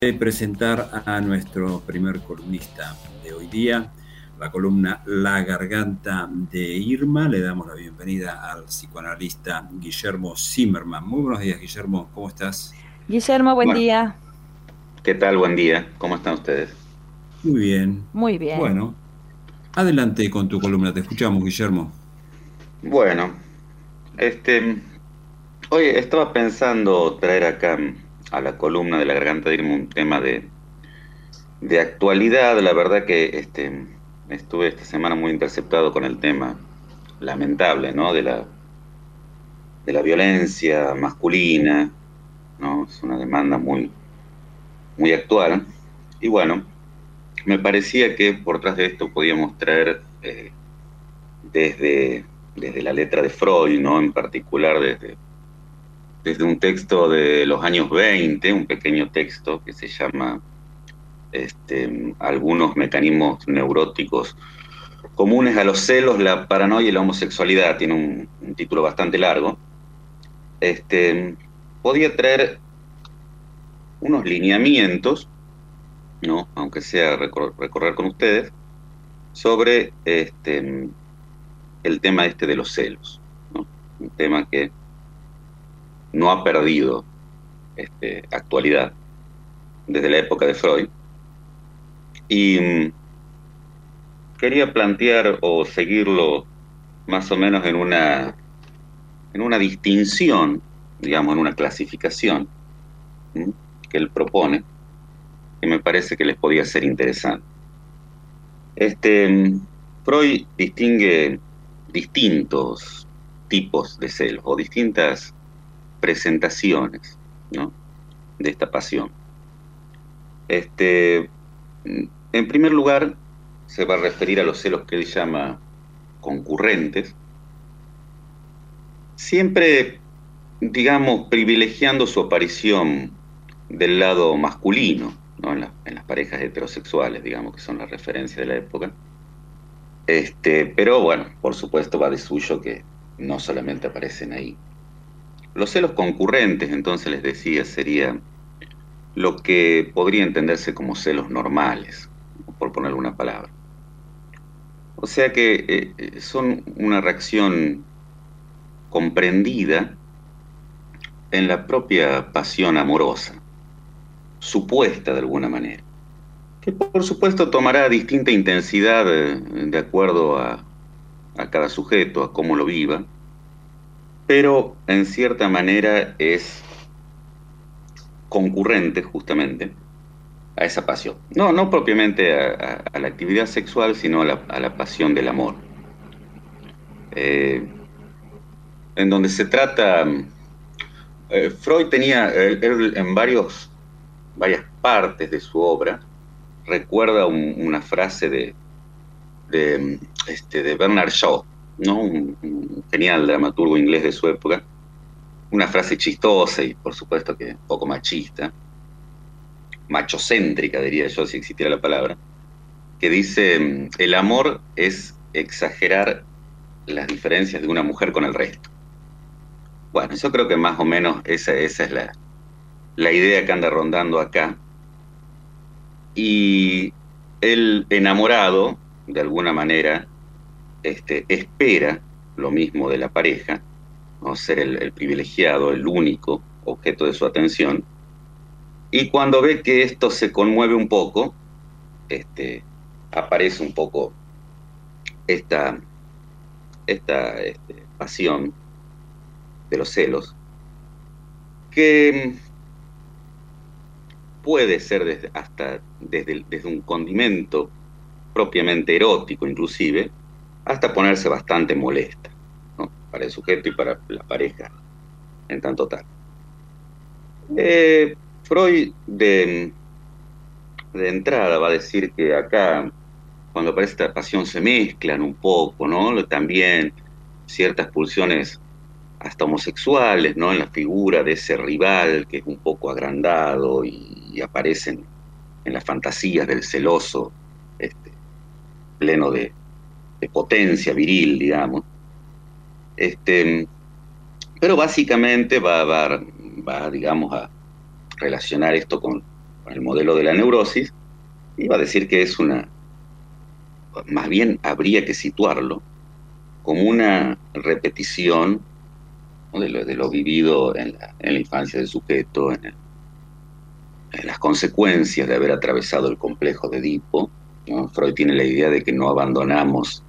de presentar a nuestro primer columnista de hoy día, la columna La Garganta de Irma. Le damos la bienvenida al psicoanalista Guillermo Zimmerman. Muy buenos días, Guillermo. ¿Cómo estás? Guillermo, buen día. ¿Qué tal? Buen día. ¿Cómo están ustedes? Muy bien. Muy bien. Bueno, adelante con tu columna. Te escuchamos, Guillermo. Bueno, este, hoy estaba pensando traer acá a la columna de la garganta de Irma un tema de, de actualidad. La verdad que este, estuve esta semana muy interceptado con el tema lamentable, ¿no? De la, de la violencia masculina, ¿no? Es una demanda muy, muy actual. Y bueno, me parecía que por detrás de esto podíamos traer eh, desde, desde la letra de Freud, ¿no? En particular desde desde un texto de los años 20, un pequeño texto que se llama este, Algunos mecanismos neuróticos comunes a los celos, la paranoia y la homosexualidad, tiene un, título bastante largo, este, podía traer unos lineamientos, ¿no? aunque sea recorrer con ustedes, sobre este, el tema este de los celos, un tema que no ha perdido este, actualidad desde la época de Freud. Y mm, quería plantear o seguirlo más o menos en una, en una distinción, digamos, en una clasificación que él propone, que me parece que les podía ser interesante. Este, mm, Freud distingue distintos tipos de celos o distintas presentaciones de esta pasión. Este, en primer lugar, se va a referir a los celos que él llama concurrentes, siempre, digamos, privilegiando su aparición del lado masculino, en, las parejas heterosexuales, digamos, que son la referencia de la época. Este, pero bueno, por supuesto va de suyo que no solamente aparecen ahí. Los celos concurrentes, entonces les decía, sería lo que podría entenderse como celos normales, por poner una palabra. O sea que eh, eh, son una reacción comprendida en la propia pasión amorosa, supuesta de alguna manera, que por supuesto tomará distinta intensidad eh, de acuerdo a, a cada sujeto, a cómo lo viva, pero en cierta manera es concurrente justamente a esa pasión. No, no propiamente a, la actividad sexual, sino a la, pasión del amor. Eh, en donde se trata... Eh, Freud tenía en varios, varias partes de su obra, recuerda una frase de, de, este, de Bernard Shaw, ¿no? Un, genial dramaturgo inglés de su época, una frase chistosa y por supuesto que un poco machista, machocéntrica diría yo si existiera la palabra, que dice, el amor es exagerar las diferencias de una mujer con el resto. Bueno, yo creo que más o menos esa, esa es la, la idea que anda rondando acá. Y el enamorado, de alguna manera, este, espera lo mismo de la pareja, ¿no? ser el, privilegiado, el único objeto de su atención, y cuando ve que esto se conmueve un poco, este, aparece un poco esta, esta este, pasión de los celos, que puede ser desde, hasta desde, desde un condimento propiamente erótico inclusive, hasta ponerse bastante molesta, para el sujeto y para la pareja, en tanto tal. Eh, Freud de, de entrada va a decir que acá, cuando aparece esta pasión, se mezclan un poco, ¿no? También ciertas pulsiones hasta homosexuales, ¿no? En la figura de ese rival que es un poco agrandado y, y aparecen en las fantasías del celoso, este, pleno de, de potencia viril, digamos. Este, pero básicamente va, va, va, digamos, a relacionar esto con el modelo de la neurosis, iba a decir que es una, más bien habría que situarlo como una repetición de, lo, vivido en la, infancia del sujeto, en, las consecuencias de haber atravesado el complejo de Edipo. Freud tiene la idea de que no abandonamos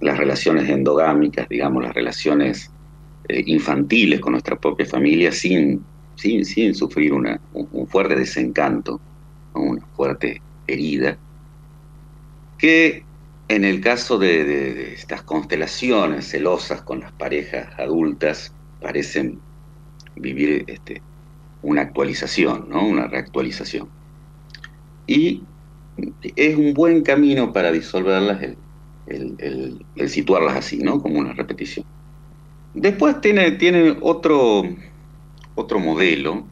las relaciones endogámicas, digamos, las relaciones eh, infantiles con nuestra propia familia sin, sin, sin sufrir una, un, fuerte desencanto, una fuerte herida, que en el caso de, estas constelaciones celosas con las parejas adultas, parecen vivir este, una actualización, ¿no? una reactualización. Y es un buen camino para disolverlas el, situarlas así, ¿no? como una repetición. Después tiene, tiene otro, otro modelo,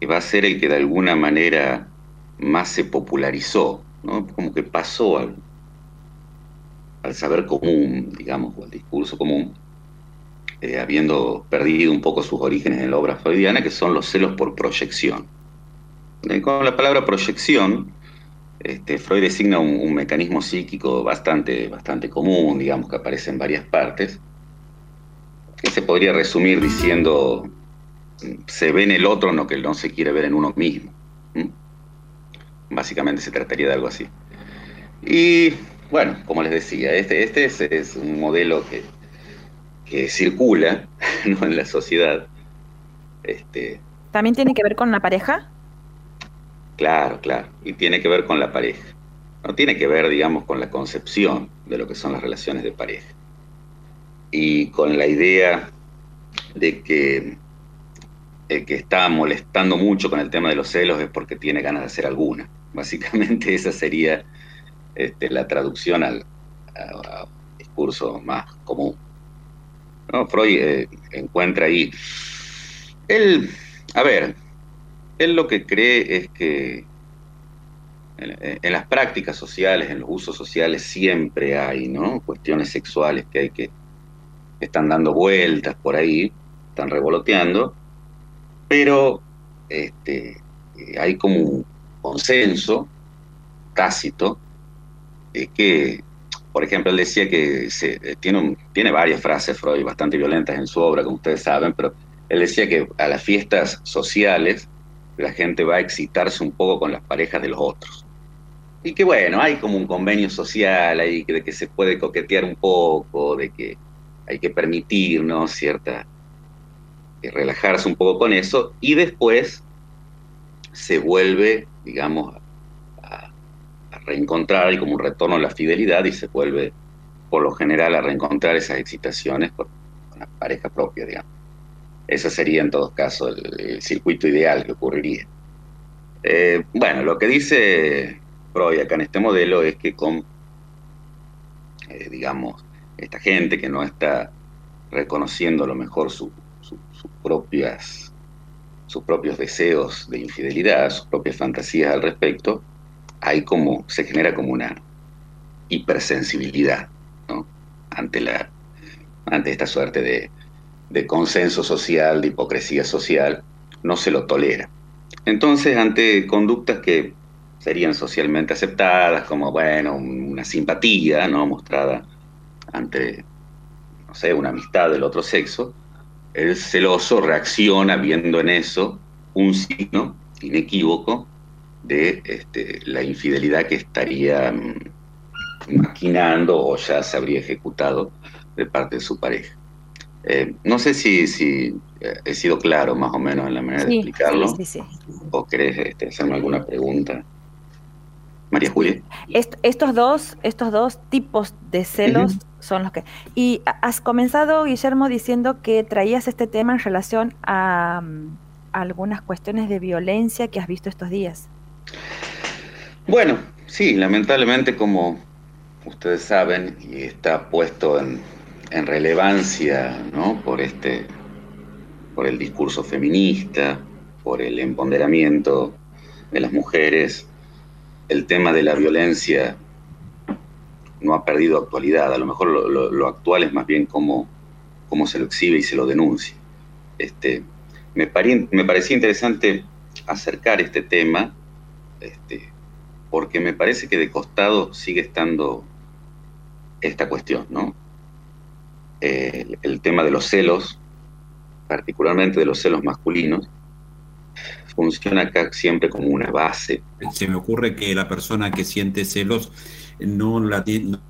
que va a ser el que de alguna manera más se popularizó, ¿no? como que pasó al, al saber común, digamos, o al discurso común, eh, habiendo perdido un poco sus orígenes en la obra freudiana, que son los celos por proyección. Eh, con la palabra proyección, este, Freud designa un, mecanismo psíquico bastante, bastante común, digamos, que aparece en varias partes, que se podría resumir diciendo, se ve en el otro lo que no se quiere ver en uno mismo. Básicamente se trataría de algo así. Y bueno, como les decía, este, este es, un modelo que, que circula en la sociedad. Este, ¿También tiene que ver con la pareja? Claro, claro, y tiene que ver con la pareja. No tiene que ver, digamos, con la concepción de lo que son las relaciones de pareja. Y con la idea de que el que está molestando mucho con el tema de los celos es porque tiene ganas de hacer alguna. Básicamente esa sería este, la traducción al discurso más común. Freud eh, encuentra ahí. Él, a ver, él lo que cree es que en, las prácticas sociales, en los usos sociales, siempre hay ¿no? cuestiones sexuales que hay que, están dando vueltas por ahí, están revoloteando, pero este, hay como un consenso tácito es que, por ejemplo, él decía que eh, tiene varias frases Freud bastante violentas en su obra, como ustedes saben, pero él decía que a las fiestas sociales la gente va a excitarse un poco con las parejas de los otros. Y que bueno, hay como un convenio social ahí de que se puede coquetear un poco, de que hay que permitirnos cierta, que relajarse un poco con eso, y después se vuelve, digamos, reencontrar y como un retorno a la fidelidad y se vuelve por lo general a reencontrar esas excitaciones con, la pareja propia, digamos. Ese sería en todos casos el, circuito ideal que ocurriría. Eh, bueno, lo que dice Freud acá en este modelo es que con, eh, digamos, esta gente que no está reconociendo a lo mejor sus propias, sus propios deseos de infidelidad, sus propias fantasías al respecto, hay como, se genera como una hipersensibilidad ante, la, ante esta suerte de, de consenso social, de hipocresía social, no se lo tolera. Entonces, ante conductas que serían socialmente aceptadas, como, bueno, una simpatía, ¿no? Mostrada ante, no sé, una amistad del otro sexo, el celoso reacciona viendo en eso un signo inequívoco de este, la infidelidad que estaría mm, maquinando o ya se habría ejecutado de parte de su pareja. Eh, no sé si, si eh, he sido claro más o menos en la manera de explicarlo. Sí, sí, ¿O querés este, hacerme alguna pregunta? María Julia. estos, dos, estos dos tipos de celos son los que... Y has comenzado, Guillermo, diciendo que traías este tema en relación a mm, algunas cuestiones de violencia que has visto estos días. Bueno, sí, lamentablemente como ustedes saben y está puesto en, relevancia ¿no? por este por el discurso feminista, por el empoderamiento de las mujeres, el tema de la violencia no ha perdido actualidad. A lo mejor lo, actual es más bien cómo, cómo, se lo exhibe y se lo denuncia. Este, me, me parecía interesante acercar este tema, este, porque me parece que de costado sigue estando esta cuestión, ¿no? El tema de los celos, particularmente de los celos masculinos, funciona acá siempre como una base. Se me ocurre que la persona que siente celos no, la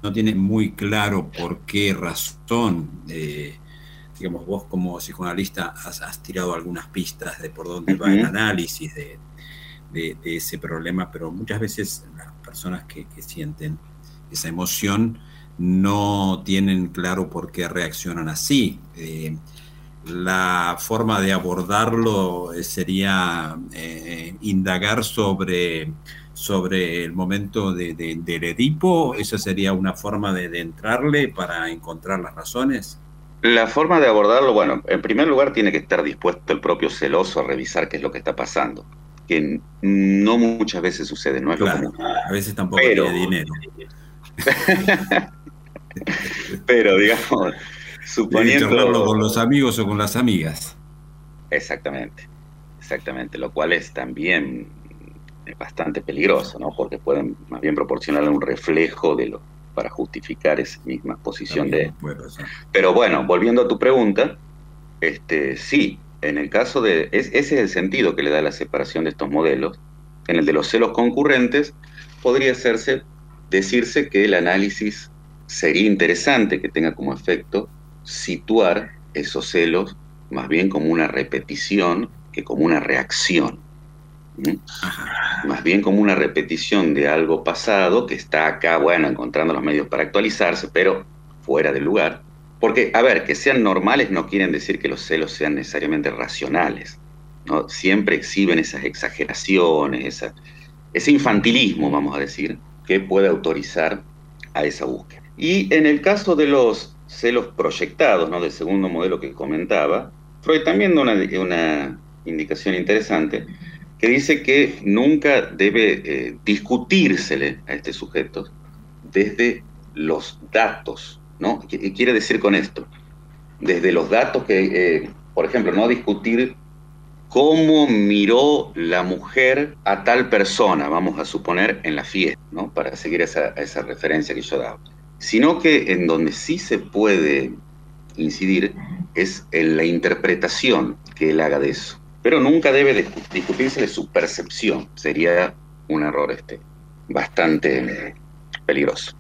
no tiene muy claro por qué razón. Eh, digamos, vos como psicoanalista has, tirado algunas pistas de por dónde va el análisis de, ese problema, pero muchas veces las personas que, sienten esa emoción no tienen claro por qué reaccionan así. Eh, la forma de abordarlo eh, sería eh, indagar sobre, sobre el momento de, del Edipo. ¿Esa sería una forma de, entrarle para encontrar las razones? La forma de abordarlo, bueno, en primer lugar tiene que estar dispuesto el propio celoso a revisar qué es lo que está pasando, que no muchas veces sucede, no es claro, A veces tampoco tiene dinero. Pero, digamos, Suponiendo... con los amigos o con las amigas. Exactamente, exactamente, lo cual es también bastante peligroso, ¿no? Porque pueden más bien proporcionarle un reflejo de lo para justificar esa misma posición de... Pero bueno, volviendo a tu pregunta, este, sí, en el caso de... ese es el sentido que le da la separación de estos modelos. En el de los celos concurrentes, podría hacerse, decirse que el análisis sería interesante que tenga como efecto situar esos celos más bien como una repetición que como una reacción. Más bien como una repetición de algo pasado que está acá, bueno, encontrando los medios para actualizarse, pero fuera del lugar. Porque, a ver, que sean normales no quieren decir que los celos sean necesariamente racionales. ¿no? Siempre exhiben esas exageraciones, ese infantilismo, vamos a decir, que puede autorizar a esa búsqueda. Y en el caso de los celos proyectados, ¿no? Del segundo modelo que comentaba, Freud también da una, indicación interesante que dice que nunca debe eh, discutírsele a este sujeto desde los datos, ¿no? ¿Qué quiere decir con esto? Desde los datos que, eh, por ejemplo, no discutir cómo miró la mujer a tal persona, vamos a suponer, en la fiesta, ¿no? Para seguir esa, esa referencia que yo daba sino que en donde sí se puede incidir es en la interpretación que él haga de eso. Pero nunca debe discutirse de su percepción, sería un error este bastante peligroso.